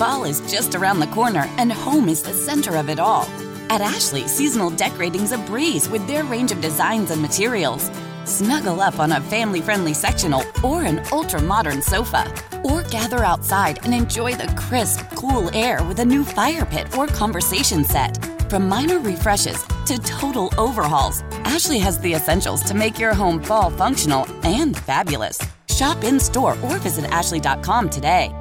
Fall is just around the corner, and home is the center of it all. At Ashley, seasonal decorating's a breeze with their range of designs and materials. Snuggle up on a family friendly sectional or an ultra modern sofa. Or gather outside and enjoy the crisp, cool air with a new fire pit or conversation set. From minor refreshes to total overhauls, Ashley has the essentials to make your home fall functional and fabulous. Shop in store or visit Ashley.com today.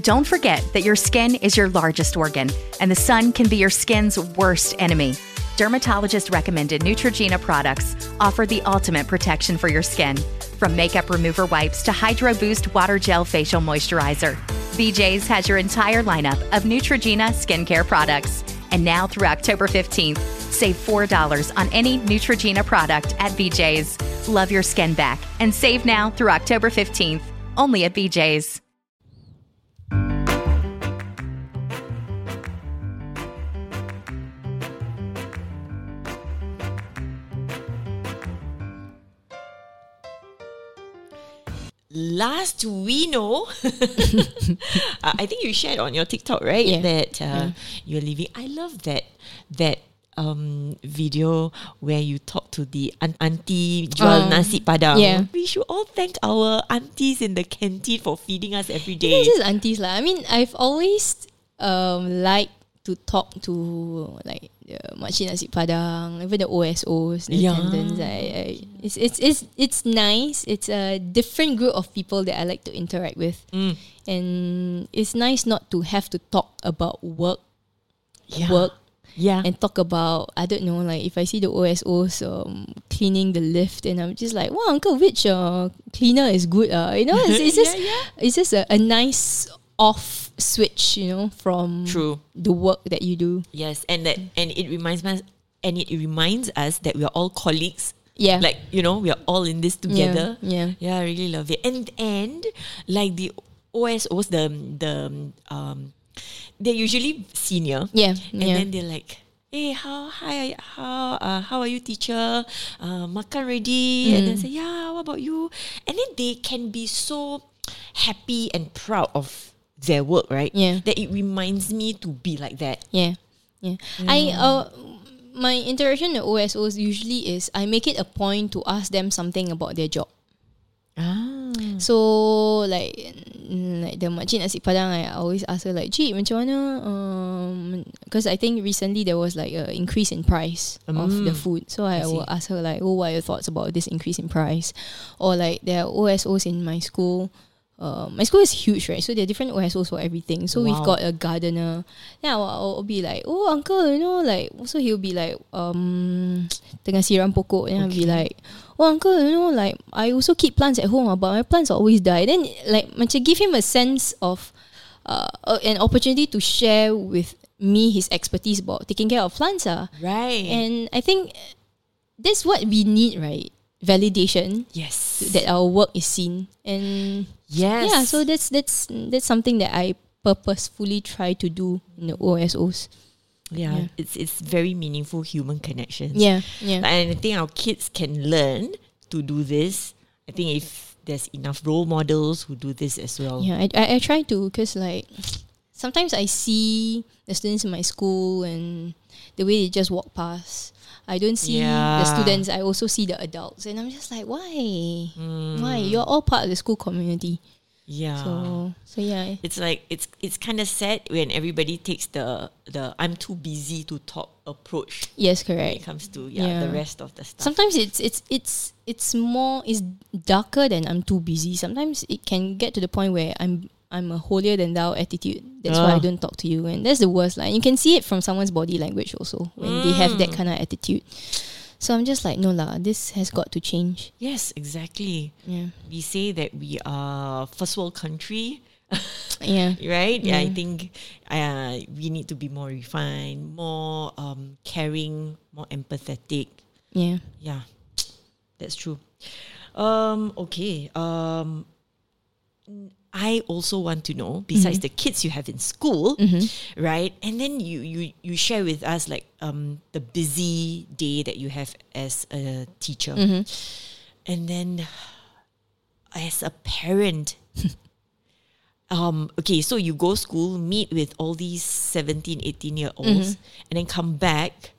Don't forget that your skin is your largest organ, and the sun can be your skin's worst enemy. Dermatologist recommended Neutrogena products offer the ultimate protection for your skin. From makeup remover wipes to Hydro Boost Water Gel Facial Moisturizer, BJ's has your entire lineup of Neutrogena skincare products. And now through October 15th, save $4 on any Neutrogena product at BJ's. Love your skin back and save now through October 15th, only at BJ's. Last we know, uh, I think you shared on your TikTok, right? Yeah. That uh, Yeah. you're leaving. I love that that um video where you talk to the an- auntie jual Um, nasi padang. yeah. We should all thank our aunties in the canteen for feeding us every day. I day. think it's just aunties lah. I mean, I've always um liked to talk to like the makcik nasi padang, even the OSOs, the Yeah. attendants. I, I, it's it's it's it's nice. It's a different group of people that I like to interact with, Mm. and it's nice not to have to talk about work, Yeah. work, Yeah. and talk about I don't know like if I see the OSOs um, cleaning the lift and I'm just like wow uncle which uh, cleaner is good uh, you know it's, it's just it's just a, a nice off switch you know from True. the work that you do Yes, and that and it reminds us and it reminds us that we are all colleagues. yeah Like you know, we are all in this together. yeah. yeah, I really love it. And and like the OSOs, the the um, they're usually senior. yeah and yeah then they're like. Hey, how hi how uh, how are you, teacher? Uh, makan ready? And then say, yeah. What about you? And then they can be so happy and proud of their work, right? Yeah. That it reminds me to be like that. Yeah, yeah. I uh, my interaction with OSOs usually is I make it a point to ask them something about their job. Ah. So like mm, like the makcik nasi padang I always ask her like Cik macam mana um because I think recently there was like a increase in price of the food so I, I will ask her like oh what are your thoughts about this increase in price or like there are OSOs in my school uh, my school is huge, right? So there are different OSOs for everything. So we've got a gardener. Yeah, I'll, I'll be like, oh uncle, you know, like so he'll be like, um, tengah siram pokok, and I'll be like, oh uncle, you know, like I also keep plants at home, ah, but my plants always die. Then like macam give him a sense of uh, uh, an opportunity to share with me his expertise about taking care of plants, ah. Right. And I think that's what we need, right? Validation yes. that our work is seen and yes. yeah so that's that's that's something that i purposefully try to do in the osos yeah, yeah. it's it's very meaningful human connections. yeah yeah And I think our kids can learn to do this. I think if there's enough role models who do this as well. yeah I, I, I try to because like sometimes i see the students in my school and the way they just walk past i don't see the students i also see the adults and i'm just like why Hmm. why you're all part of the school community Yeah. so so yeah it's like it's it's kind of sad when everybody takes the the I'm too busy to talk approach yes correct. when it comes to yeah, the rest of the stuff. Sometimes it's it's it's it's more it's darker than I'm too busy. Sometimes it can get to the point where I'm I'm a holier than thou attitude. That's why I Ah. don't talk to you, and that's the worst. Like you can see it from someone's body language also when they have that kind of attitude. So I'm just like, no lah, this has got to change. yes, exactly. Yeah, We say that we are first world country. yeah, right? Yeah. I think uh, we need to be more refined, more um, caring, more empathetic. yeah. Yeah, that's true. Um, okay. Um, I also want to know, besides the kids you have in school, right? And then you you you share with us like um the busy day that you have as a teacher, and then as a parent, um, okay, so you go school, meet with all these 17, 18 year olds, and then come back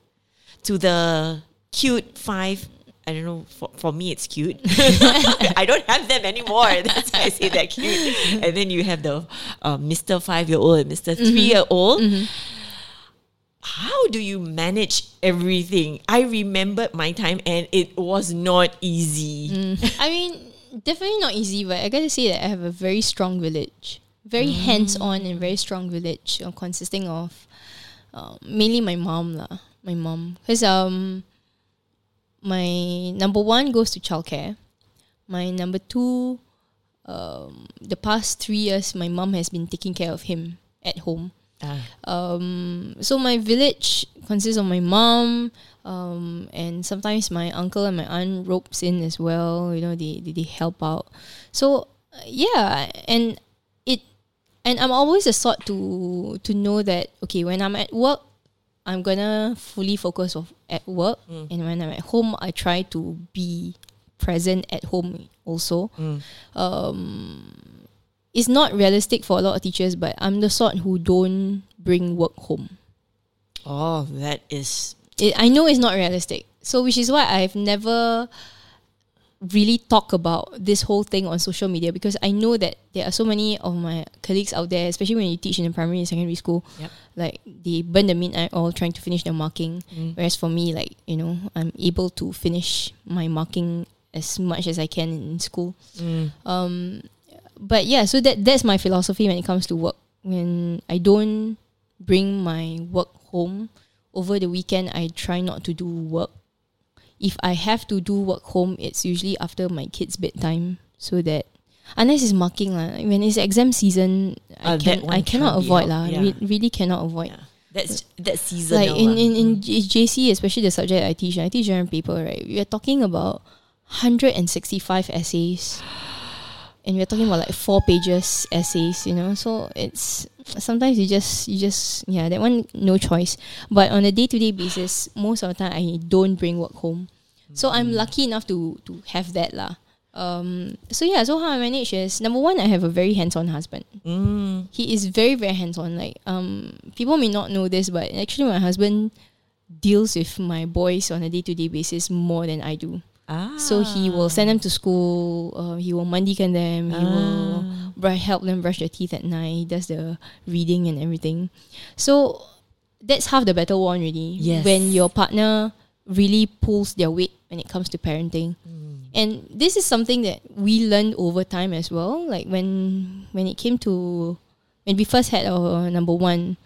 to the cute five. I don't know. For, for me, it's cute. I don't have them anymore. That's why I say they're cute. And then you have the uh, Mr. Five year old and Mr. Three year old. How do you manage everything? I remembered my time, and it was not easy. I mean, definitely not easy, but I gotta say that I have a very strong village, very hands on and very strong village, uh, consisting of uh, mainly my mom lah, my mom, because um, my number one goes to childcare, my number two, um, the past three years, my mom has been taking care of him at home. Ah. Um, so my village consists of my mom, um, and sometimes my uncle and my aunt ropes in as well. You know, they they, they help out. So uh, yeah, and it, and I'm always a sort to to know that okay, when I'm at work, I'm gonna fully focus of at work, and when I'm at home, I try to be present at home also. Um, it's not realistic for a lot of teachers, but I'm the sort who don't bring work home. Oh, that is It, I know it's not realistic. So, which is why I've never really talk about this whole thing on social media because I know that there are so many of my colleagues out there, especially when you teach in a primary and secondary school, Yep. like they burn the midnight oil trying to finish their marking. Whereas for me, like, you know, I'm able to finish my marking as much as I can in school. Um, but yeah, so that that's my philosophy when it comes to work. When I don't bring my work home over the weekend, I try not to do work. If I have to do work home, it's usually after my kids' bedtime, so that unless it's marking lah. When it's exam season, I Uh, that can one I cannot avoid lah. yeah. Re- really cannot avoid. yeah. That's that's seasonal. Like in in in JC, especially the subject I teach, I teach general paper. Right, we are talking about hundred and sixty-five essays, and we're talking about like four pages essays. You know, so it's sometimes you just you just yeah that one no choice. But on a day-to-day basis, most of the time I don't bring work home, so I'm lucky enough to to have that lah. Um, so yeah, so how I manage is number one, I have a very hands-on husband Mm. he is very very hands on. Like um, people may not know this, but actually my husband deals with my boys on a day to day basis more than I do. Ah. So he will send them to school. Uh, he will mandikan them. He will br- help them brush their teeth at night. He does the reading and everything. So that's half the battle won already. Yes. When your partner really pulls their weight when it comes to parenting. And this is something that we learned over time as well. Like when when it came to when we first had our number one,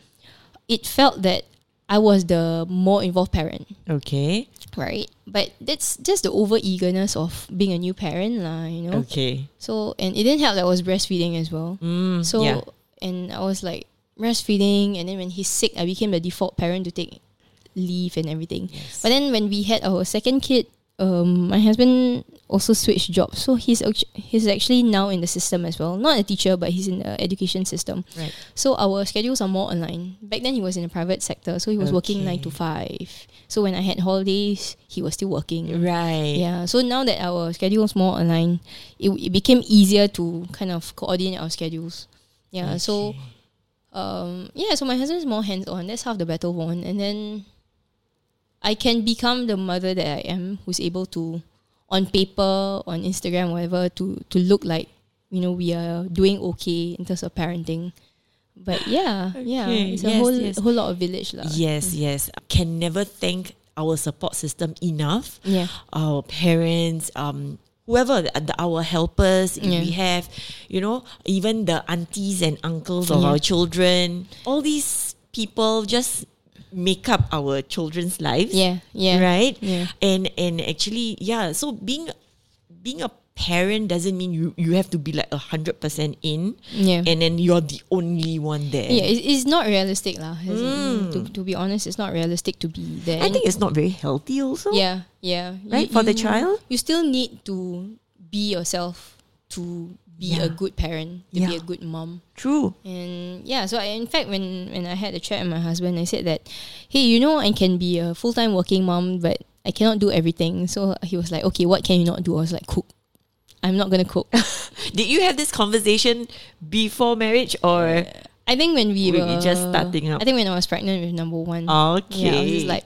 it felt that I was the more involved parent Okay. right? But that's just the over eagerness of being a new parent, lah. You know. Okay. So and it didn't help that I was breastfeeding as well. Mm, So yeah. and I was like breastfeeding, and then when he's sick, I became the default parent to take leave and everything. Yes. But then when we had our second kid, um, my husband also switched jobs, so he's he's actually now in the system as well. Not a teacher, but he's in the education system. Right. So our schedules are more online. Back then he was in the private sector, so he was working nine to five. So when I had holidays, he was still working. Right. Yeah. So now that our schedules more aligned, it, it became easier to kind of coordinate our schedules. Yeah. So, um, yeah. So my husband's more hands on. That's half the battle won, and then I can become the mother that I am, who's able to, on paper, on Instagram, whatever, to to look like you know we are doing okay in terms of parenting. But yeah, yeah, Okay, it's a whole yes. whole lot of village lah. Yes, yes. Can never thank our support system enough. Yeah. Our parents, um, whoever the, the- our helpers Yeah. we have, you know, even the aunties and uncles of Yeah. our children. All these people just make up our children's lives. Yeah, yeah. Right? Yeah. And and actually, yeah. So being being a parent doesn't mean you, you have to be like a hundred percent in. Yeah. And then you're the only one there. Yeah, it's, it's not realistic lah. In, hmm. To, to be honest, it's not realistic to be there. I think it's not very healthy also. yeah, yeah. Right, for the child? you still need to be yourself to be Yeah. a good parent, to be a good mom. True. And yeah, so I, in fact, when when I had a chat with my husband, I said that, hey, you know, I can be a full time working mom, but I cannot do everything. So he was like, okay, what can you not do? I was like, cook. I'm not gonna cook. Did you have this conversation before marriage or I think when we Were were just starting up? I think when I was pregnant with number one. okay? Yeah, I was just like,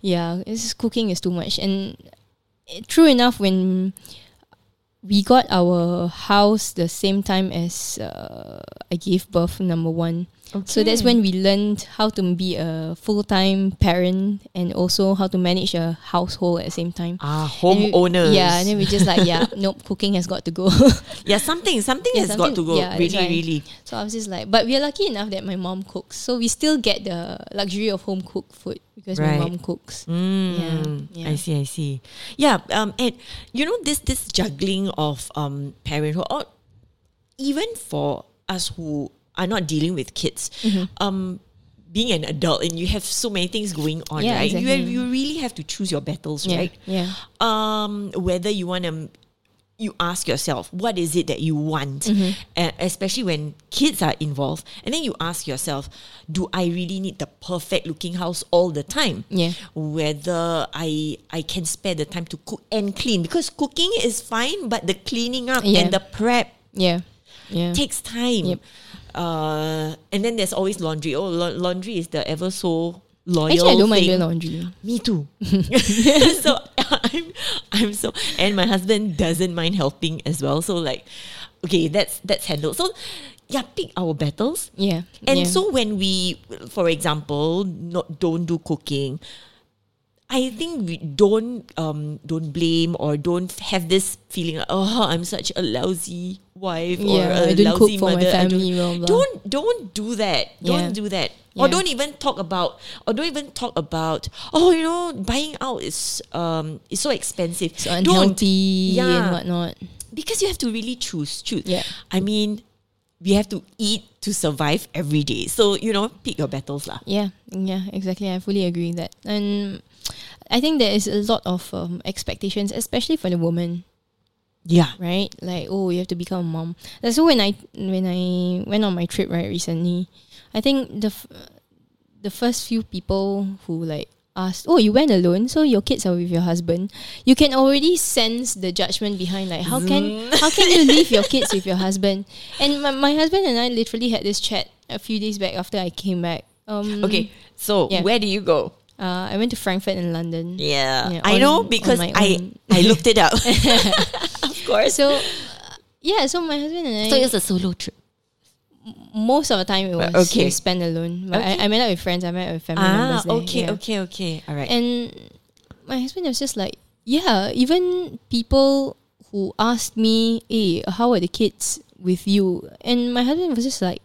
yeah, this cooking is too much. And eh, true enough, when we got our house the same time as uh, I gave birth, number one. So that's when we learned how to be a full time parent and also how to manage a household at the same time. ah homeowners. Yeah, and then we just like, yeah, nope, cooking has got to go. yeah, something something Yeah, has got to go. yeah, really, right. really. So I was just like, but we are lucky enough that my mom cooks. So we still get the luxury of home cooked food because Right. my mom cooks. Mm, yeah. I see, I see. Yeah, um, and you know this this juggling of um parenthood, or even for us who are not dealing with kids, Mm-hmm. um, being an adult and you have so many things going on, Yeah, right? You have, exactly. you really have to choose your battles, Yeah, right? yeah. Um, whether you want to. You ask yourself, what is it that you want? Mm-hmm. Uh, especially when kids are involved. And then you ask yourself, do I really need the perfect looking house all the time? Yeah. whether I I can spare the time to cook and clean because cooking is fine, but the cleaning up Yeah. and the prep Yeah. Yeah. takes time. Yep. Uh, and then there's always laundry. Oh, la- laundry is the ever so loyal. Actually, I don't mind doing laundry. Me too. so I'm I'm so and my husband doesn't mind helping as well. So like, okay, that's that's handled. So yeah, pick our battles. Yeah. And yeah. so when we, for example, not don't do cooking, I think we don't um don't blame or don't have this feeling oh I'm such a lousy wife or Yeah, a I don't lousy cook for mother. I family, Don't, don't don't do that. Don't Yeah. do that. Or don't even talk about or don't even talk about oh you know buying out is um is so expensive. so don't unhealthy Yeah. and whatnot. because you have to really choose choose Yeah. i mean we have to eat to survive every day so you know pick your battles lah Yeah, yeah, exactly. I fully agree with that. And I think there is a lot of um, expectations, especially for the woman, yeah right? Like, oh, you have to become a mom. That's so when I when I went on my trip right recently, I think the f- the first few people who like asked, oh, you went alone, so your kids are with your husband. You can already sense the judgment behind, like, how can how can you leave your kids with your husband? And my, my husband and I literally had this chat a few days back after I came back. Um, okay so Yeah. where do you go uh, I went to Frankfurt in London. yeah, Yeah, i know because i i looked it up of course So, uh, yeah, so my husband and I, so it's a solo trip most of the time it was okay. okay. spent alone. But Okay. I, I met up with friends, I met up with family ah members. There, okay yeah. okay okay all right And my husband was just like, yeah, even people who asked me, hey, how are the kids with you? And my husband was just like,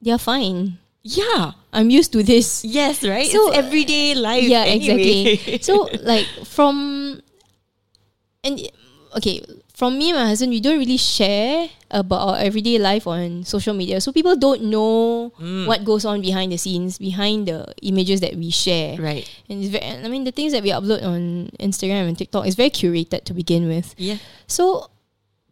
they're fine. Yeah I'm used to this. yes right So, it's everyday life yeah, anyway. exactly. so like from and okay, from me and my husband, we don't really share about our everyday life on social media. So people don't know Mm. what goes on behind the scenes, behind the images that we share. right And it's very, I mean, the things that we upload on Instagram and TikTok is very curated to begin with. yeah So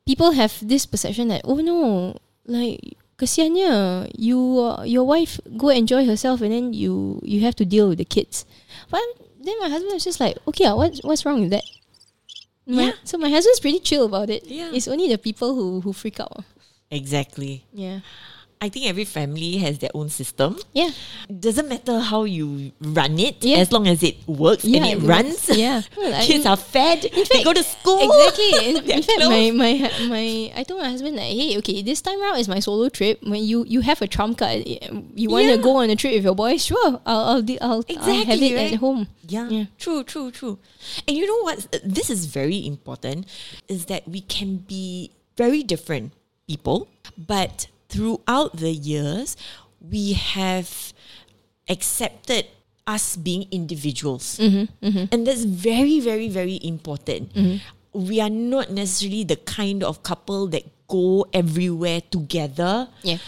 people have this perception that oh no, like kesiannya you your wife go enjoy herself and then you you have to deal with the kids. But then my husband was just like, okay, ah, what what's wrong with that? My, Yeah. So my husband's pretty chill about it. Yeah. It's only the people who who freak out. exactly Yeah. I think every family has their own system Yeah. doesn't matter how you run it Yeah. as long as it works Yeah, and it it runs. works. Yeah. Well, I- Kids are fed. they go to school. Exactly. In, in fact, my, my my I told my husband like, hey, okay, this time around is my solo trip. When you you have a trump card, you want to Yeah. go on a trip with your boys, sure, I'll I'll I'll, I'll have it right? at home. Yeah, Yeah. true, true, true. And you know what? This is very important is that we can be very different people, but throughout the years, we have accepted us being individuals. Mm-hmm, mm-hmm. And that's very, very, very important. Mm-hmm. We are not necessarily the kind of couple that go everywhere together. Yeah.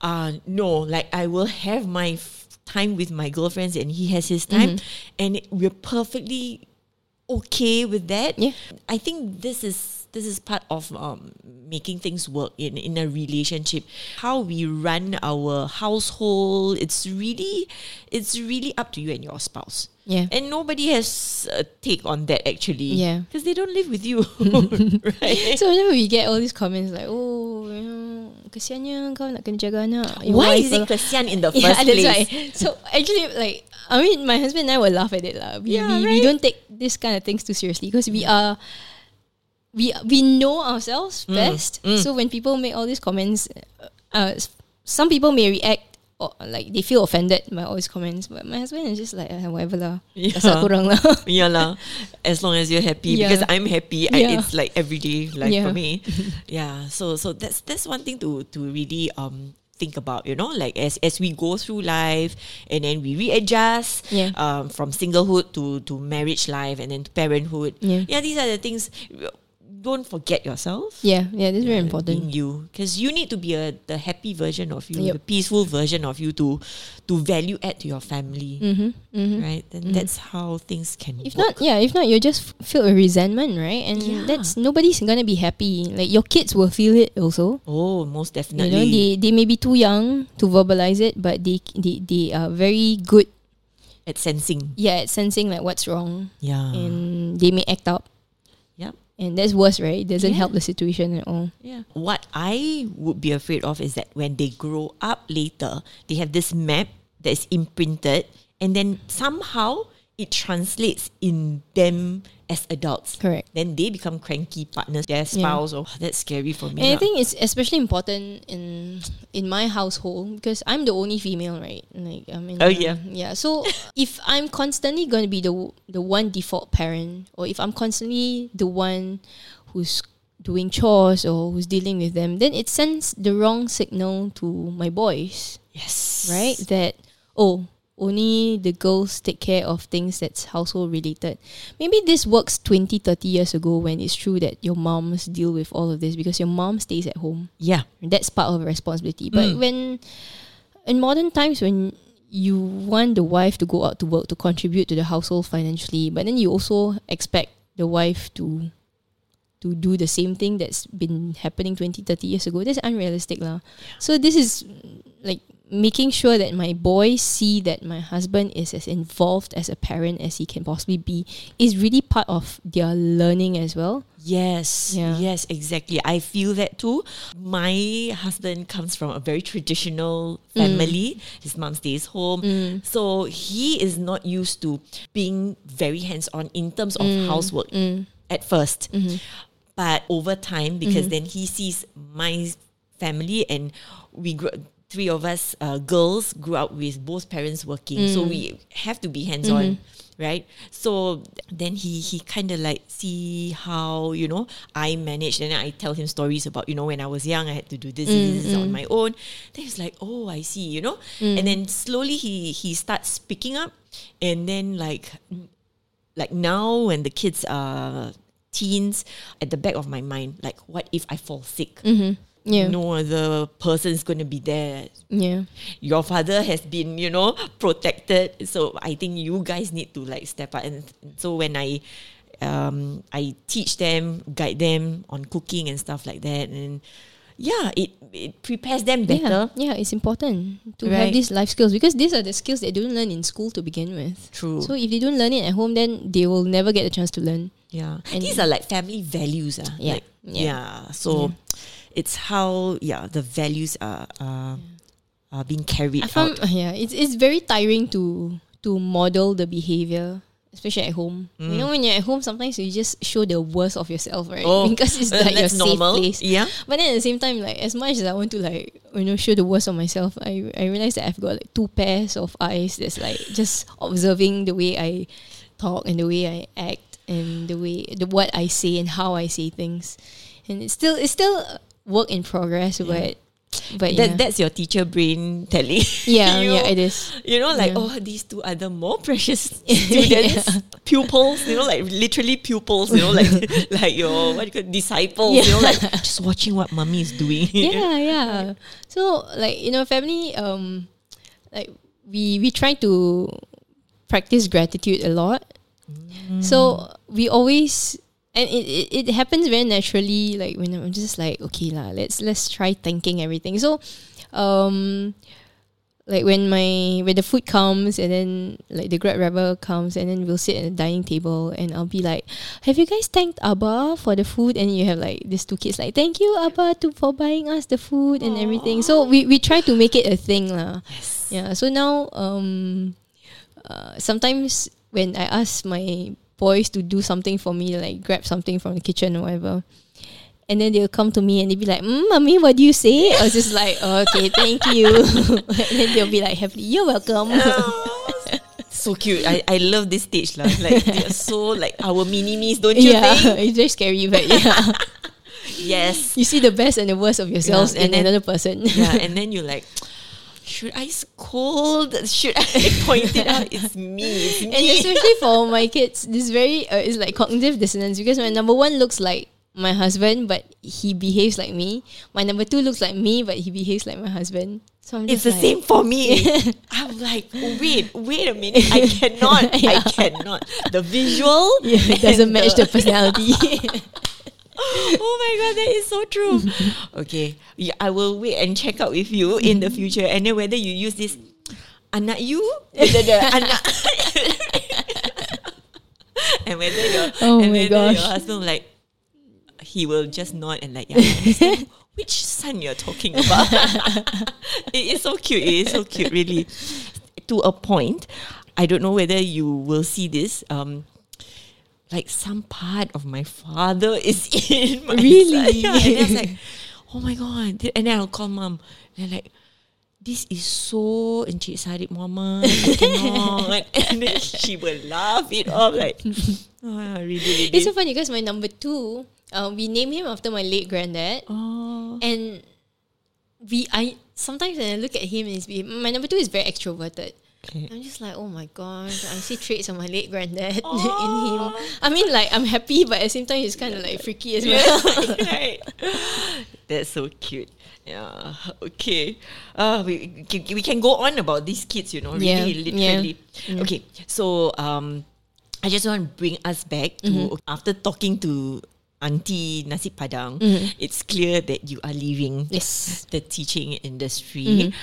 uh no like i will have my f- time with my girlfriends and he has his time and we're perfectly okay with that. Yeah. I think this is this is part of um, making things work in in a relationship. How we run our household, it's really it's really up to you and your spouse. Yeah. And nobody has a take on that actually. Yeah. Because they don't live with you. right? So whenever we get all these comments like, oh, you know, kesiannya kau nak kena jaga anak. Why is it will-" kesian in the Yeah, first that's place? So actually, like, I mean, my husband and I will laugh at it, lah. We, Yeah, we, we don't take this kind of things too seriously because we are, we we know ourselves Mm, best. So when people make all these comments, uh, some people may react. Or, like they feel offended by all these comments, but my husband is just like "Ah, whatever lah, Yeah. Lah. yeah lah. As long as you're happy, Yeah. because I'm happy, I, Yeah. it's like everyday life Yeah. for me. yeah. So so that's that's one thing to to really um think about. You know, like as as we go through life, and then we readjust. Yeah. Um, from singlehood to to marriage life, and then to parenthood. Yeah. Yeah. These are the things. Don't forget yourself. yeah, yeah, this is very important. being you because you need to be a the happy version of you, Yep. the peaceful version of you to to value add to your family, Mm-hmm, mm-hmm. right? Then that's how things can If work. not, yeah, if not, you just feel a resentment, right? And Yeah. that's nobody's gonna be happy. Like your kids will feel it also. oh, most definitely. You know, they they may be too young to verbalize it, but they they they are very good. at sensing, Yeah, at sensing like what's wrong, yeah, and they may act up. And that's worse, right? It doesn't Yeah. help the situation at all. yeah. What I would be afraid of is that when they grow up later, they have this map that is imprinted, and then somehow it translates in them as adults. Correct. Then they become cranky partners, their spouse. Oh, that's scary for me. And I think it's especially important in in my household because I'm the only female, right? Like I mean, Oh, yeah. yeah. So if I'm constantly going to be the the one default parent, or if I'm constantly the one who's doing chores or who's dealing with them, then it sends the wrong signal to my boys, yes, right? That oh. Only the girls take care of things that's household related. Maybe this works 20, 30 years ago when it's true that your moms deal with all of this because your mom stays at home. Yeah. That's part of a responsibility. But Mm. when in modern times when you want the wife to go out to work to contribute to the household financially, but then you also expect the wife to to do the same thing that's been happening 20, 30 years ago. That's unrealistic. lah. So this is like making sure that my boys see that my husband is as involved as a parent as he can possibly be is really part of their learning as well. Yes, Yeah. yes, exactly. I feel that too. My husband comes from a very traditional mm. family. His mom stays home. Mm. So he is not used to being very hands on in terms of mm. housework at 1st mm-hmm. But over time, because mm-hmm. then he sees my family and we grew, three of us uh, girls grew up with both parents working. So we mm. have to be hands on. Mm-hmm. Right, so then he he kind of like see how you know I managed, and then I tell him stories about you know when I was young I had to do this, this, this mm, on mm. my own. Then he's like, oh, I see, you know, and then slowly he he starts picking up, and then like like now when the kids are teens, at the back of my mind, like what if I fall sick? Mm-hmm. Yeah. No other person is going to be there. Yeah. Your father has been, you know, protected. So I think you guys need to like step up. And so when I, um, I teach them, guide them on cooking and stuff like that, and yeah, it it prepares them better. Yeah, yeah, it's important to Right. have these life skills because these are the skills they don't learn in school to begin with. True. So if they don't learn it at home, then they will never get a chance to learn. Yeah. And- These are like family values. Ah, Yeah. Like, Yeah. yeah. So it's how yeah the values are are, are being carried I found out. yeah, it's it's very tiring to to model the behavior. Especially at home, you know, when you're at home, sometimes you just show the worst of yourself, right? Oh, because it's uh, like your that's safe place. Yeah. But then at the same time, like as much as I want to like you know show the worst of myself, I I realize that I've got like two pairs of eyes that's like just observing the way I talk and the way I act and the way the what I say and how I say things, and it's still it's still work in progress, but but That yeah. that's your teacher brain telling. yeah you, yeah it is. You know, like Yeah. oh, these two are the more precious students, pupils. You know, like literally pupils. You know, like like your what you call disciples. You know, like just watching what mommy is doing. yeah, yeah. So like you know, family um like we we try to practice gratitude a lot. So we always and it, it, it happens very naturally like when I'm just like okay lah let's let's try thanking everything. So um like when my when the food comes and then like the grab driver comes and then we'll sit at the dining table and I'll be like have you guys thanked Abba for the food? And you have like these two kids like thank you Abba to for buying us the food and everything. So we, we try to make it a thing lah. Yes. yeah so now um uh, sometimes when I ask my boys to do something for me, like grab something from the kitchen or whatever, and then they'll come to me and they'll be like, mm, "Mommy, what do you say?" I was just like, oh, "Okay, thank you," and then they'll be like, "Happily, you're welcome." so cute. I, I love this stage lah. Like they're so like our mini me's, don't you yeah, think? it's very scary, but yeah, Yes. you see the best and the worst of yourselves Yeah, in and then- another person. Yeah, and then you're like, should I scold? Should I point it out? It's me. It's me. and especially for my kids, this very uh, it's like cognitive dissonance because my number one looks like my husband, but he behaves like me. My number two looks like me, but he behaves like my husband. So I'm It's the like, same for me. I'm like, wait, wait a minute. I cannot. I cannot. The visual Yeah, doesn't match the personality. oh my god, that is so true. okay, yeah, I will wait and check out with you in the future, and then whether you use this anak you, the, the, anak, and whether your Oh and my whether your husband like he will just nod and like yeah, understand which son you're talking about. it is so cute. It is so cute, really. To a point, I don't know whether you will see this. Um, like some part of my father is in my Really? Yeah, and I was like, oh my god. And then I'll call mom. And like, this is so Encik Sarip Muhammad. I cannot. and then she will laugh it off like, oh, really, really. it's so funny because my number two, uh, we name him after my late granddad, oh. and we I sometimes when I look at him behavior, my number two is very extroverted. Okay. I'm just like, oh my gosh, I see traits of my late granddad in him. I mean, like, I'm happy, but at the same time, he's kind of like freaky as well. right. That's so cute. Yeah. Okay. Uh, we can, we can go on about these kids, you know, really, Yeah, yeah. literally. Okay. So um, I just want to bring us back to Mm-hmm. after talking to Auntie Nasi Padang, Mm-hmm. it's clear that you are leaving Yes. the teaching industry. Mm-hmm.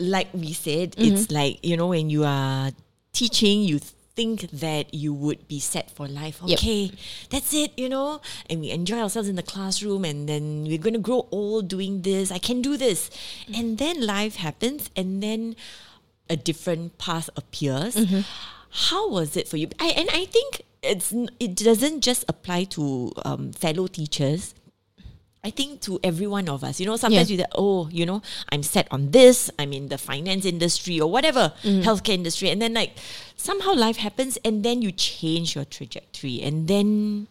Like we said, mm-hmm. it's like, you know, when you are teaching, you think that you would be set for life. Yep. Okay, that's it, you know, and we enjoy ourselves in the classroom, and then we're going to grow old doing this. I can do this. Mm-hmm. And then life happens, and then a different path appears. Mm-hmm. How was it for you? I, and I think it's it doesn't just apply to um, fellow teachers. I think to every one of us, you know, sometimes Yeah. you that oh, you know, I'm set on this, I'm in the finance industry or whatever, healthcare industry, and then like somehow life happens, and then you change your trajectory, and then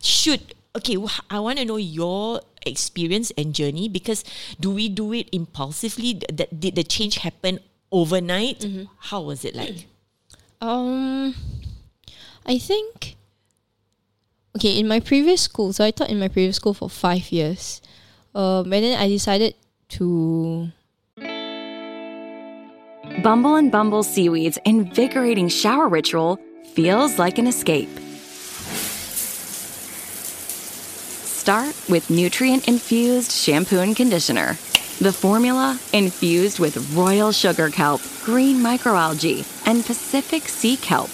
should okay, I want to know your experience and journey because do we do it impulsively? D- That did the change happen overnight? How was it like? Um, I think. Okay, in my previous school, so I taught in my previous school for five years. Um, and then I decided to. Bumble and Bumble Seaweed's invigorating shower ritual feels like an escape. Start with nutrient infused shampoo and conditioner. The formula, infused with royal sugar kelp, green microalgae, and Pacific sea kelp,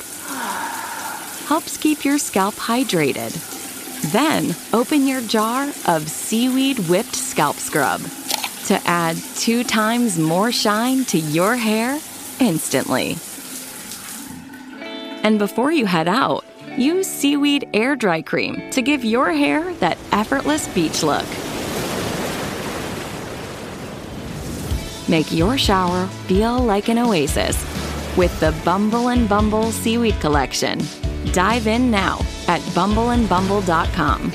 helps keep your scalp hydrated. Then open your jar of seaweed whipped scalp scrub to add two times more shine to your hair instantly. And before you head out, use Seaweed Air Dry Cream to give your hair that effortless beach look. Make your shower feel like an oasis with the Bumble and Bumble Seaweed Collection. Dive in now at bumbleandbumble.com.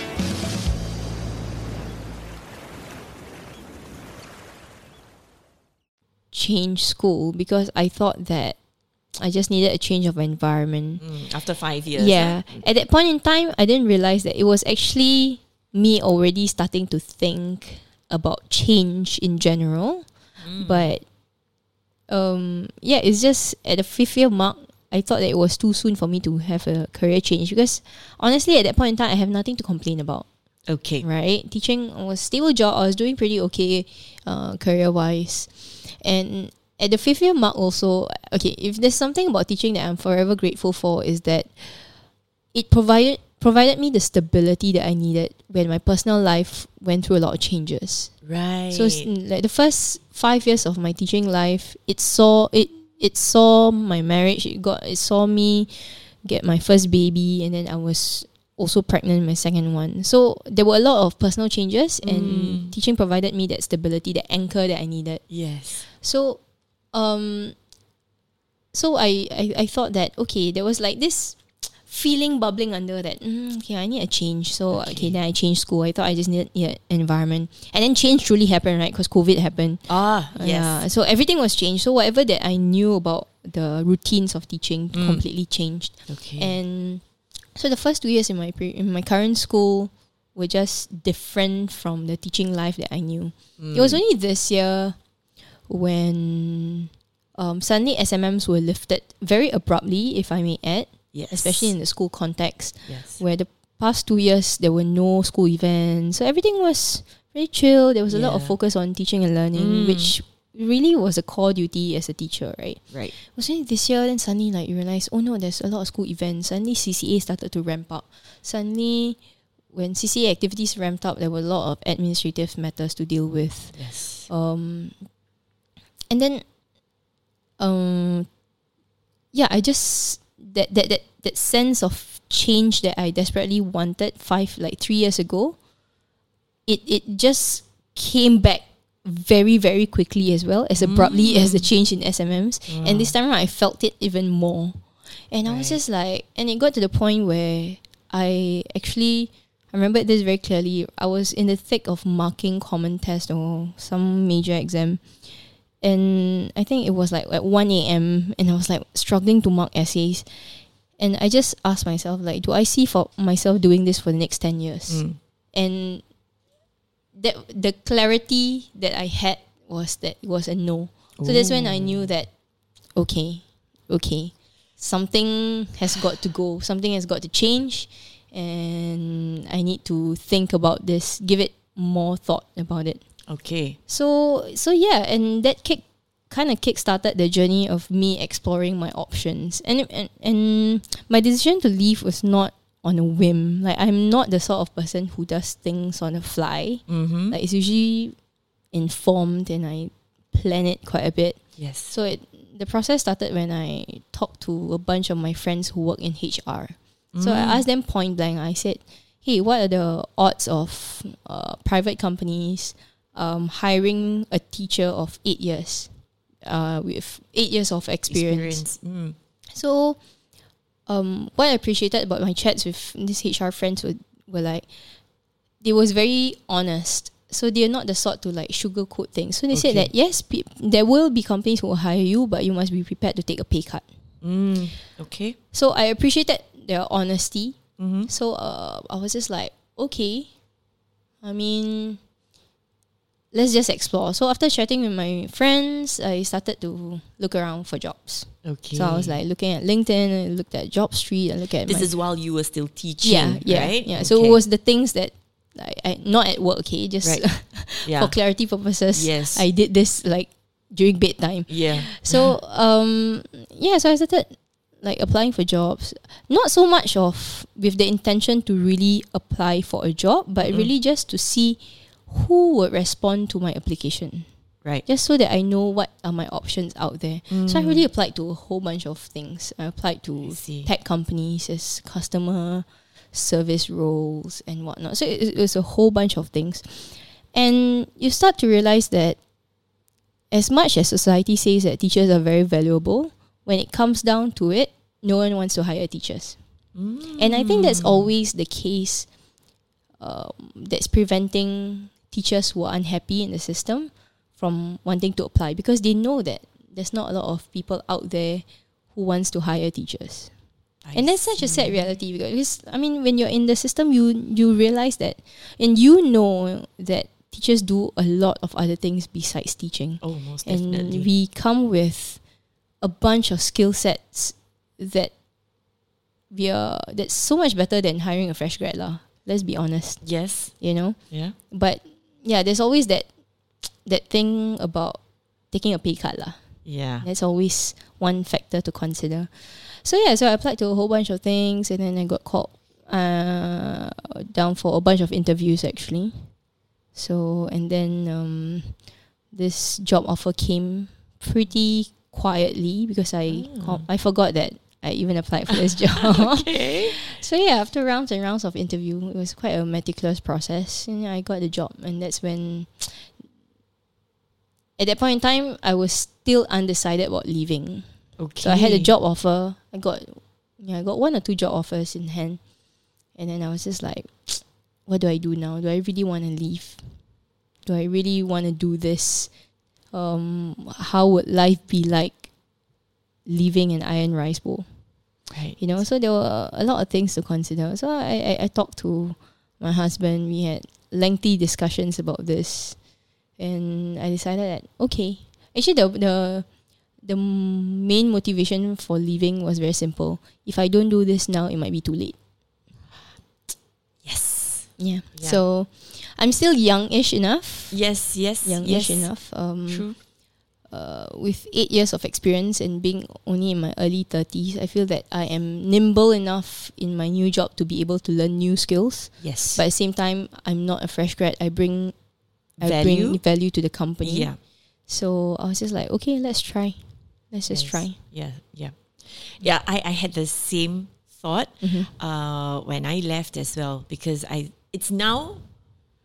change school because I thought that I just needed a change of environment. Mm, after five years. Yeah. At that point in time, I didn't realize that it was actually me already starting to think about change in general. But um yeah, it's just at the fifth year mark, I thought that it was too soon for me to have a career change because honestly, at that point in time, I have nothing to complain about. Okay. Right, teaching was stable job. I was doing pretty okay, uh, career wise, and at the fifth year mark also. Okay, if there's something about teaching that I'm forever grateful for is that it provided provided me the stability that I needed when my personal life went through a lot of changes. Right. So like the first five years of my teaching life, it saw it it saw my marriage. It got it saw me get my first baby, and then I was also pregnant my second one. So there were a lot of personal changes, and teaching provided me that stability, that anchor that I needed. yes. So, um, so I, I I thought that okay, there was like this feeling bubbling under that. Mm, okay, I need a change. So okay. then I changed school. I thought I just needed yeah, an environment, and then change truly happened, right? Because COVID happened. Ah, yes. Yeah. So everything was changed. So whatever that I knew about the routines of teaching completely changed. Okay. And so the first two years in my pre- in my current school were just different from the teaching life that I knew. It was only this year when um, suddenly SMMs were lifted very abruptly, if I may add, yes. especially in the school context, yes. where the past two years there were no school events, so everything was very chill. There was a lot of focus on teaching and learning, Mm. which really was a core duty as a teacher, right? Right. It was only this year then suddenly like you realize, oh no, there's a lot of school events. Suddenly CCA started to ramp up. Suddenly when CCA activities ramped up, there were a lot of administrative matters to deal with. Yes. Um and then um yeah, I just that that that that sense of change that I desperately wanted five like three years ago, it it just came back very very quickly as well as abruptly mm. as the change in SMMs. And this time around, I felt it even more. And I was just like, and it got to the point where I actually I remember this very clearly. I was in the thick of marking common test or some major exam. And I think it was like at 1 a.m. and I was like struggling to mark essays. And I just asked myself, like, do I see for myself doing this for the next 10 years? Mm. And that the clarity that I had was that it was a no. So that's when I knew that, okay, okay, something has got to go, something has got to change, and I need to think about this, give it more thought about it. Okay. So so yeah, and that kick kind of kick started the journey of me exploring my options. And, and and my decision to leave was not on a whim. Like I'm not the sort of person who does things on the fly. Mm-hmm. Like it's usually informed and I plan it quite a bit. Yes. So it the process started when I talked to a bunch of my friends who work in HR. So I asked them point blank. I said, "Hey, what are the odds of uh, private companies um, hiring a teacher of eight years uh, with eight years of experience?" Experience. Mm. So, um, what I appreciated about my chats with these HR friends were, were like, they was very honest. So they're not the sort to like sugarcoat things. So they said that yes, pe- there will be companies who will hire you, but you must be prepared to take a pay cut. Mm. Okay. So I appreciated their honesty. Mm-hmm. So uh, I was just like, okay. I mean, let's just explore. So after chatting with my friends, I started to look around for jobs. Okay. So I was like looking at LinkedIn, I looked at Job Street, I looked at this my, is while you were still teaching, yeah, yeah, right? yeah. So it was the things that I, I not at work, okay, just Right. yeah. for clarity purposes. Yes. I did this like during bedtime. yeah. So um yeah, so I started like applying for jobs. Not so much of with the intention to really apply for a job, but really just to see who would respond to my application. Right. Just so that I know what are my options out there. So I really applied to a whole bunch of things. I applied to I tech companies as customer service roles and whatnot. So it, it was a whole bunch of things. And you start to realize that as much as society says that teachers are very valuable, when it comes down to it, no one wants to hire teachers. And I think that's always the case um, that's preventing teachers who are unhappy in the system from wanting to apply because they know that there's not a lot of people out there who wants to hire teachers. I and that's such a sad reality because I mean when you're in the system you you realize that and you know that teachers do a lot of other things besides teaching Oh, most and definitely. we come with a bunch of skill sets that we are that's so much better than hiring a fresh grad lah. Let's be honest, Yes. you know. Yeah. But yeah, there's always that that thing about taking a pay cut lah. Yeah. That's always one factor to consider. So yeah, so I applied to a whole bunch of things, and then I got called uh, down for a bunch of interviews actually. So and then um, this job offer came pretty quietly because I com- I forgot that I even applied for this job. Okay. So yeah, after rounds and rounds of interview, it was quite a meticulous process, and I got the job, and that's when. At that point in time, I was still undecided about leaving. Okay. So I had a job offer. I got, yeah, I got one or two job offers in hand, and then I was just like, what do I do now? Do I really want to leave? Do I really want to do this? Um, how would life be like leaving an iron rice bowl? Right. you know so there were a lot of things to consider so I, I i talked to my husband we had lengthy discussions about this and i decided that okay actually the the the main motivation for leaving was very simple if i don't do this now it might be too late Yes. yeah, Yeah. so i'm still youngish enough Yes. Yes. youngish yes. enough um True. Uh, with eight years of experience and being only in my early 30s, I feel that I am nimble enough in my new job to be able to learn new skills. Yes. But at the same time, I'm not a fresh grad. I bring I Value? bring value to the company. yeah. So I was just like, okay, let's try. Let's just Yes. try. Yeah, yeah, yeah. I, I had the same thought Mm-hmm. uh, when I left as well because I it's now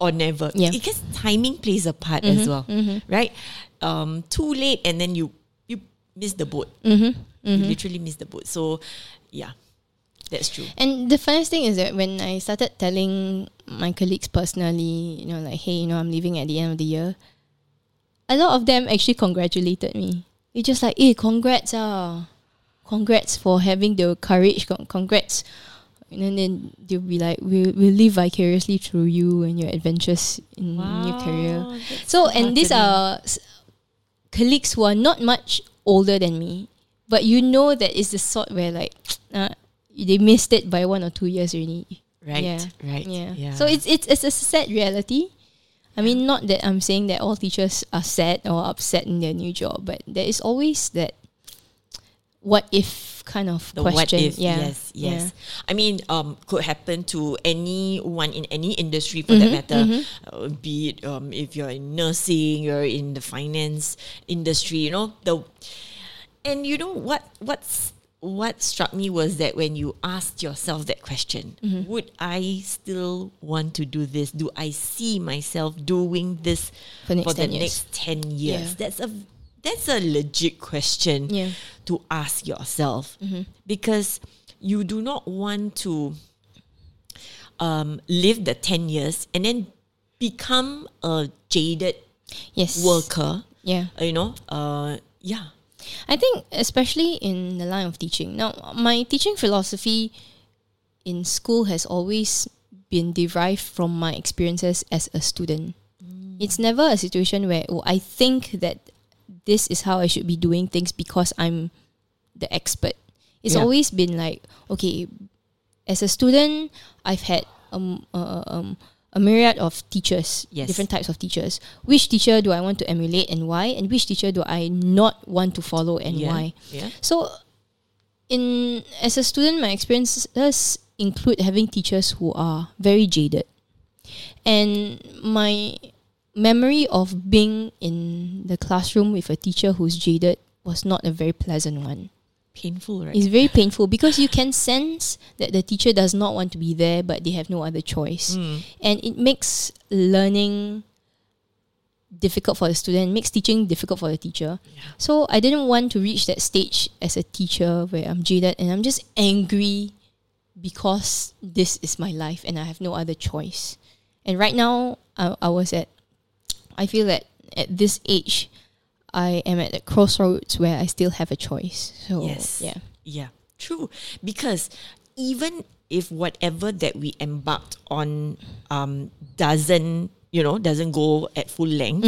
or never. Yeah. Because timing plays a part Mm-hmm. as well, right? Um, too late and then you you miss the boat. Mm-hmm. You literally miss the boat. So, yeah, that's true. And the funniest thing is that when I started telling my colleagues personally, you know, like, hey, you know, I'm leaving at the end of the year, a lot of them actually congratulated me. It's just like, hey, congrats, ah. Congrats for having the courage. Congrats. And then they'll be like, we'll, we'll live vicariously through you and your adventures in your career. So, and these are s- colleagues who are not much older than me, but you know that it's the sort where like uh, they missed it by one or two years already. Right, Yeah. right. Yeah. yeah. So it's it's it's a sad reality. I mean, not that I'm saying that all teachers are sad or upset in their new job, but there is always that what if kind of the question. what if yeah. yes yes Yeah. i mean um could happen to anyone in any industry for Mm-hmm, that matter uh, be it um if you're in nursing you're in the finance industry you know the and you know what what's what struck me was that when you asked yourself that question Mm-hmm. would i still want to do this do i see myself doing this For for the years. next 10 years Yeah. that's a that's a legit question Yeah. To ask yourself Mm-hmm. because you do not want to um, live the 10 years and then become a jaded Yes. worker Yeah. you know uh, yeah I think especially in the line of teaching. Now, my teaching philosophy in school has always been derived from my experiences as a student. It's never a situation where oh, I think that this is how I should be doing things because I'm the expert. It's Yeah. always been like, okay, as a student, I've had um, uh, um, a myriad of teachers, Yes. different types of teachers. Which teacher do I want to emulate and why? And which teacher do I not want to follow and yeah why? yeah So, in as a student, my experiences include having teachers who are very jaded, and my memory of being in the classroom with a teacher who's jaded was not a very pleasant one. painful right It's very painful because you can sense that the teacher does not want to be there, but they have no other choice, hmm. and it makes learning difficult for the student, makes teaching difficult for the teacher. So I didn't want to reach that stage as a teacher where I'm jaded and I'm just angry because this is my life and I have no other choice. And right now, I, I was at, I feel that at this age, I am at a crossroads where I still have a choice. So Yes. yeah. Yeah, true. Because even if whatever that we embarked on um, doesn't, you know, doesn't go at full length,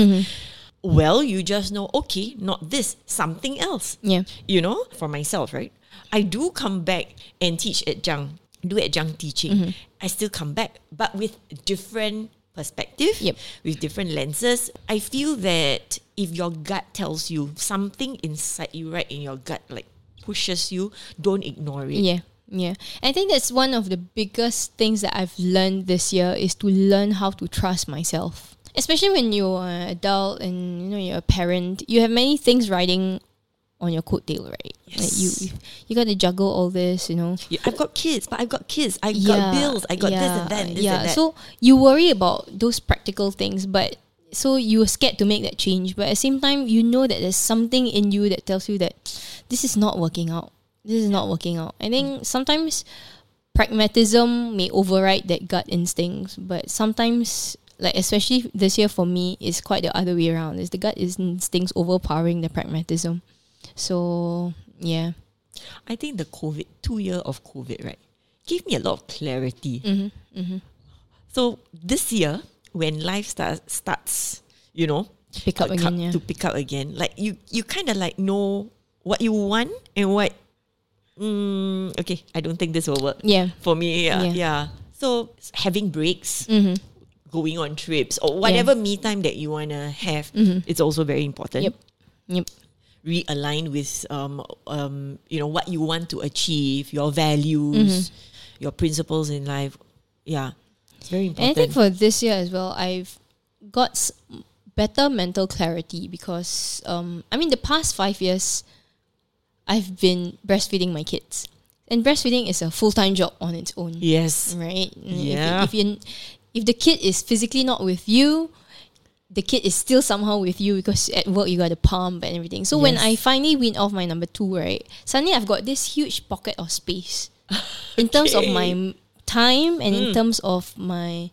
well, you just know, okay, not this, something else. Yeah. You know, for myself, right? I do come back and teach at Jang, do at Jang teaching. I still come back, but with different perspective, Yep. with different lenses. I feel that if your gut tells you something inside you, right in your gut, like pushes you, don't ignore it. Yeah. Yeah. I think that's one of the biggest things that I've learned this year is to learn how to trust myself. Especially when you're an adult and you know you're a parent, you have many things riding on your coattail, right? Like you you got to juggle all this, you know. Yeah, I've got kids, but I've got kids. I've got bills. I got this and that this yeah. and that. So you worry about those practical things, but so you're scared to make that change. But at the same time, you know that there's something in you that tells you that this is not working out. This is not working out. I think sometimes pragmatism may override that gut instincts, but sometimes like especially this year for me is quite the other way around. Is the gut instincts overpowering the pragmatism. So yeah. I think the COVID, two year of COVID, right, gave me a lot of clarity. Mm-hmm, So this year, when life starts, starts, you know, Pick up again, yeah. to pick up again, like you, you kind of like know what you want and what. Mm, okay, I don't think this will work. Yeah. for me, yeah, Yeah. yeah. So having breaks, Mm-hmm. going on trips, or whatever me time that you wanna have, it's also very important. Yep. Yep. Realign with um, um, you know what you want to achieve, your values, your principles in life. Yeah, it's very And I think for this year as well, I've got s- better mental clarity because um, I mean the past five years, I've been breastfeeding my kids, and breastfeeding is a full time job on its own, yes, right? And if- Yeah. If, you if the kid is physically not with you, the kid is still somehow with you because at work you got the pump and everything. So when I finally win off my number two, right, suddenly I've got this huge pocket of space in terms of my time and in terms of my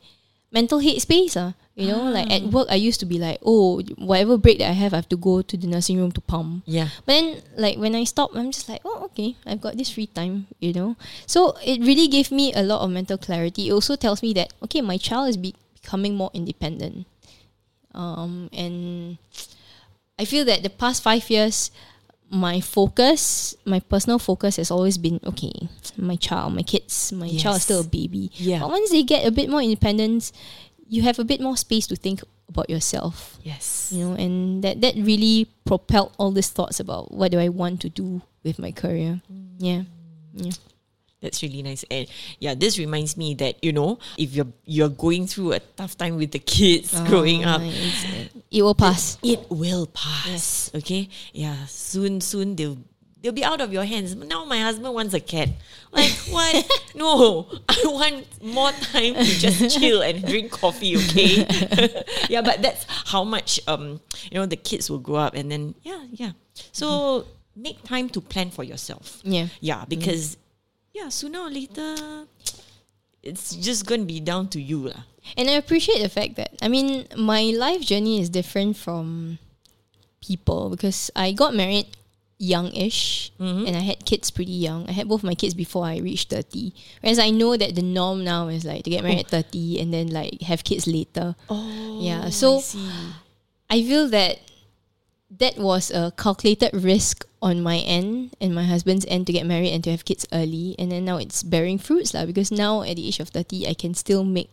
mental head space. Uh, you know, like at work I used to be like, oh, whatever break that I have, I have to go to the nursing room to pump. yeah, But then, like when I stop, I'm just like, oh, okay, I've got this free time, you know. So it really gave me a lot of mental clarity. It also tells me that okay, my child is be- becoming more independent, um, and I feel that the past five years, my focus, my personal focus has always been okay. My child, my kids, my child is still a baby. Yeah. But once they get a bit more independence, you have a bit more space to think about yourself yes, you know and that that really propelled all these thoughts about what do i want to do with my career yeah yeah that's really nice. And yeah, this reminds me that you know if you're you're going through a tough time with the kids growing up, Ah, it will pass it will pass. Okay, yeah, soon, soon they'll they'll be out of your hands. Now my husband wants a cat. Like what? no, I want more time to just chill and drink coffee. Okay, yeah, but that's how much um you know the kids will grow up, and then yeah, yeah. So make time to plan for yourself. yeah Yeah, because yeah, sooner or later. It's just gonna be down to you lah. and i appreciate the fact that i mean my life journey is different from people because i got married youngish mm-hmm. and i had kids pretty young i had both my kids before i reached 30 whereas i know that the norm now is like to get married at 30 and then like have kids later Oh, Yeah, so- I feel that that was a calculated risk on my end and my husband's end to get married and to have kids early. And then now it's bearing fruits lah because now at the age of 30, I can still make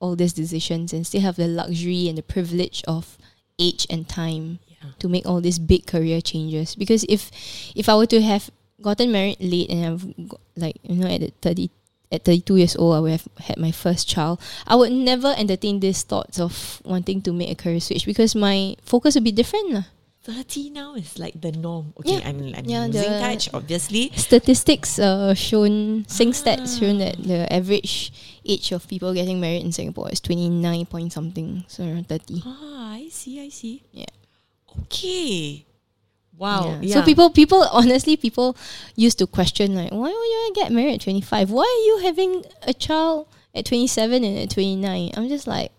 all these decisions and still have the luxury and the privilege of age and time to make all these big career changes. Because if if I were to have gotten married late and I've got, like you know at the 30 at 32 years old I would have had my first child I would never entertain these thoughts of wanting to make a career switch because my focus would be different lah. 30 now is like the norm. Okay, Yeah. I'm, I'm Yeah, losing touch, obviously. statistics uh, shown Sing stats shown that the average age of people getting married in Singapore is 29 point something so around 30 Ah, I see, I see. Yeah. Okay. Wow. Yeah. So people, people honestly, people used to question like, why would you get married at twenty five? Why are you having a child at twenty seven and at twenty nine? I'm just like,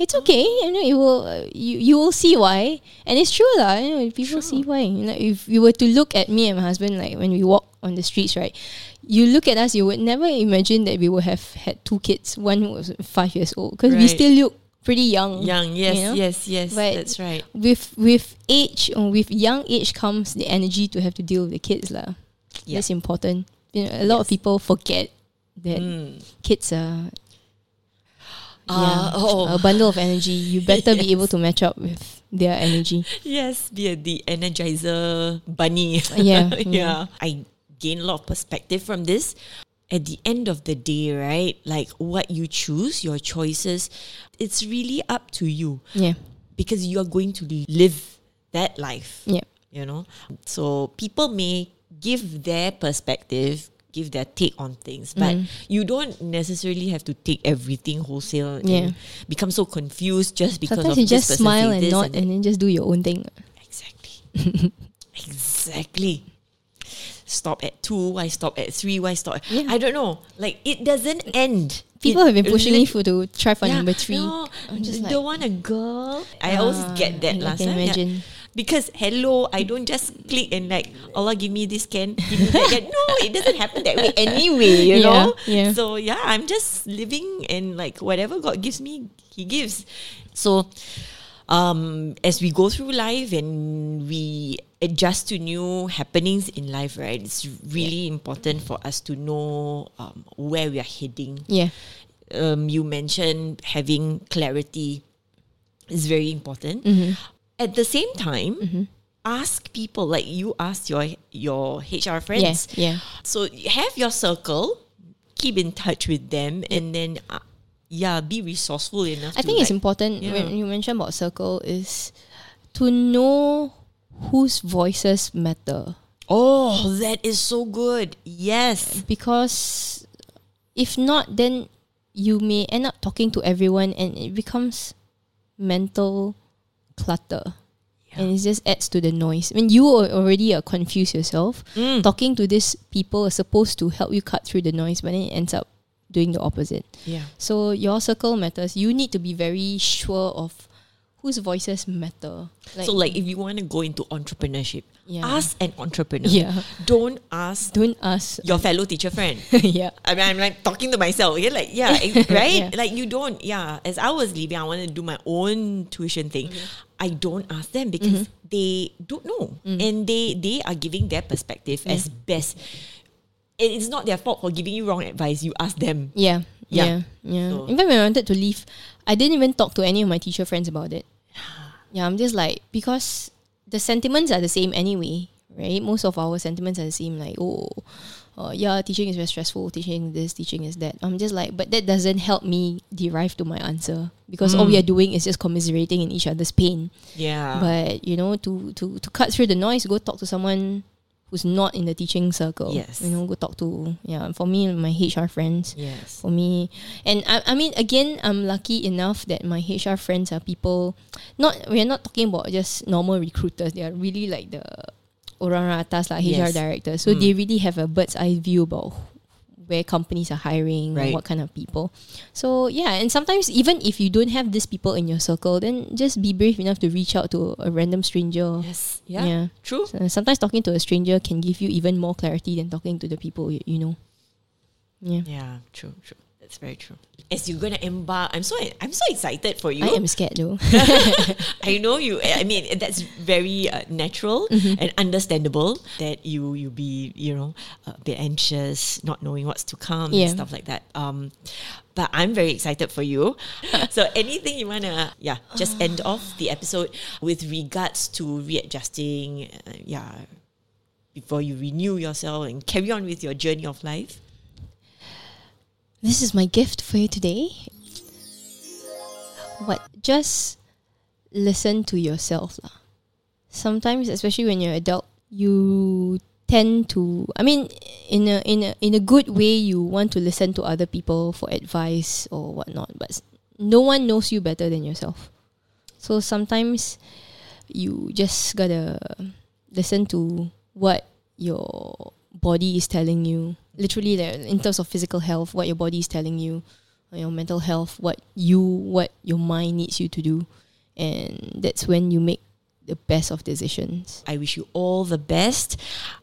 it's okay. You know, you will, uh, you you will see why, and it's true lah. You know, people see why. You know, if you were to look at me and my husband, like when we walk on the streets, right? You look at us, you would never imagine that we would have had two kids. One who was five years old because we still look pretty young. Young, yes, you know? yes, yes. But that's right. With with age, or with young age comes the energy to have to deal with the kids lah. Yeah. That's important. You know, a lot of people forget that Mm. kids are Ah, yeah, oh. a bundle of energy. You better be able to match up with their energy. Yes, be a, the energizer bunny. Yeah, yeah. I gain a lot of perspective from this. At the end of the day, right? Like what you choose, your choices, it's really up to you Yeah, because you are going to live that life. yeah, You know? So people may give their perspective, give their take on things, but you don't necessarily have to take everything wholesale Yeah. and become so confused just because Sometimes of you this just smile and nod that. and then just do your own thing. Exactly. exactly. Stop at two. Why stop at three? Why stop? Yeah. I don't know. Like it doesn't end. People It have been pushing me for to try for Yeah, number three. No, I'm just don't like- want a girl. I always Ah, get that I last can time. yeah. Because hello, I don't just click and like Allah give me this can, give me that can. No, it doesn't happen that way anyway. You Yeah, know. yeah. So yeah, I'm just living and like whatever God gives me, He gives. So um, as we go through life and we adjust to new happenings in life, right? It's really important for us to know um, where we are heading. Yeah, Um, you mentioned having clarity is very important. Mm-hmm. At the same time, ask people like you ask your your HR friends. yeah, yeah. So have your circle, keep in touch with them, and then uh, yeah, be resourceful enough. I think it's important yeah. when you mentioned about circle is to know whose voices matter Oh, that is so good. Yes. because if not, then you may end up talking to everyone and it becomes mental clutter. And it just adds to the noise. When you are already are confused yourself, Mm. talking to these people is supposed to help you cut through the noise, but then it ends up doing the opposite. Yeah. So your circle matters. You need to be very sure of whose voices matter. so like if you want to go into entrepreneurship, Yeah. ask an entrepreneur. Yeah. Don't ask don't ask. your fellow teacher friend. yeah. I mean, I'm like talking to myself. Yeah, like yeah, right. Yeah. Like you don't. Yeah, as I was leaving, I wanted to do my own tuition thing. Mm-hmm. I don't ask them because mm-hmm. they don't know, mm. and they they are giving their perspective as best. And it's not their fault for giving you wrong advice. You ask them. Yeah. Yeah. Yeah. Yeah. So- In fact, when I wanted to leave, I didn't even talk to any of my teacher friends about it. Yeah, I'm just like because the sentiments are the same anyway, right? Most of our sentiments are the same. Like, oh, uh, yeah, teaching is very stressful. Teaching this, teaching is that. I'm just like, but that doesn't help me derive to my answer because all we are doing is just commiserating in each other's pain. Yeah. But you know, to to to cut through the noise, go talk to someone who's not in the teaching circle. Yes. You know, go talk to yeah. For me, my HR friends. yes. For me, and I, I mean, again, I'm lucky enough that my HR friends are people. Not we're not talking about just normal recruiters. They are really like the orang atas like HR Yes. directors. So they mm. really have a bird's eye view about where companies are hiring Right. what kind of people. So yeah, and sometimes even if you don't have these people in your circle, then just be brave enough to reach out to a random stranger. Yes. Yeah. Yeah. True. So sometimes talking to a stranger can give you even more clarity than talking to the people you, you know. Yeah. Yeah. True. True. That's very true. As you're gonna embark, I'm so I'm so excited for you. I am scared though. I know you. I mean, that's very uh, natural Mm-hmm. and understandable that you you be you know a bit anxious, not knowing what's to come Yeah. and stuff like that. Um, but I'm very excited for you. so anything you wanna yeah just end off the episode with regards to readjusting. Uh, yeah. Before you renew yourself and carry on with your journey of life. This is my gift for you today. What? Just listen to yourself. lah. Sometimes, especially when you're adult, you tend to I mean in a in a in a good way you want to listen to other people for advice or whatnot, but no one knows you better than yourself. So sometimes you just gotta listen to what your body is telling you. Literally, like, in terms of physical health, what your body is telling you, your mental health, what you, what your mind needs you to do, and that's when you make the best of decisions. I wish you all the best.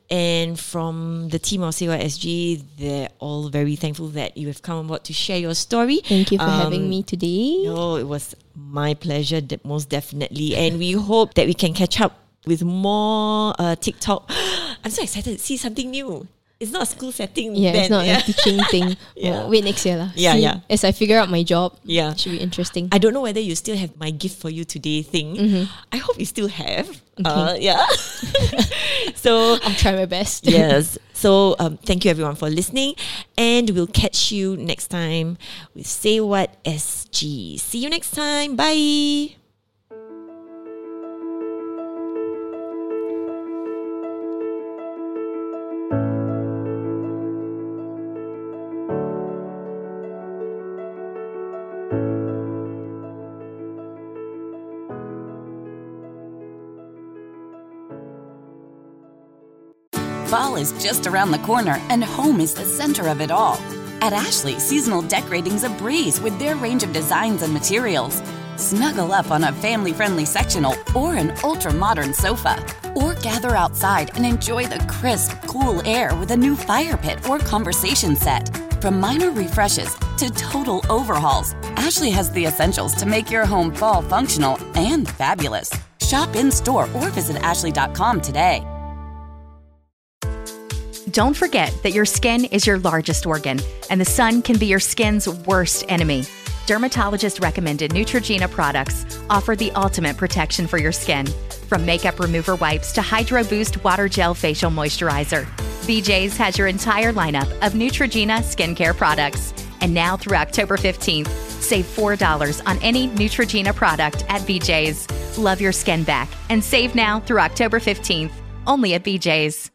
And from the team of CYSG, they're all very thankful that you have come aboard to share your story. Thank you for having Um, me today. No, it was my pleasure, most definitely. And we hope that we can catch up with more uh, TikTok. I'm so excited to see something new. It's not a school setting. Yeah, then, it's not yeah. a teaching thing. Yeah. Oh, wait next year lah. Yeah, See, yeah. As I figure out my job, Yeah. should be interesting. I don't know whether you still have my gift for you today thing. I hope you still have. Uh, Okay. yeah. so I'll try my best. yes. So um, thank you everyone for listening, and we'll catch you next time with Say What SG. See you next time. Bye. Is just around the corner, and home is the center of it all. At Ashley, seasonal decorating's a breeze with their range of designs and materials. Snuggle up on a family friendly sectional or an ultra modern sofa. Or gather outside and enjoy the crisp, cool air with a new fire pit or conversation set. From minor refreshes to total overhauls, Ashley has the essentials to make your home fall functional and fabulous. Shop in store or visit ashley.com today. Don't forget that your skin is your largest organ, and the sun can be your skin's worst enemy. Dermatologist recommended Neutrogena products offer the ultimate protection for your skin. From makeup remover wipes to Hydro Boost Water Gel Facial Moisturizer, BJ's has your entire lineup of Neutrogena skincare products. And now through October 15th, save $4 on any Neutrogena product at BJ's. Love your skin back and save now through October 15th, only at BJ's.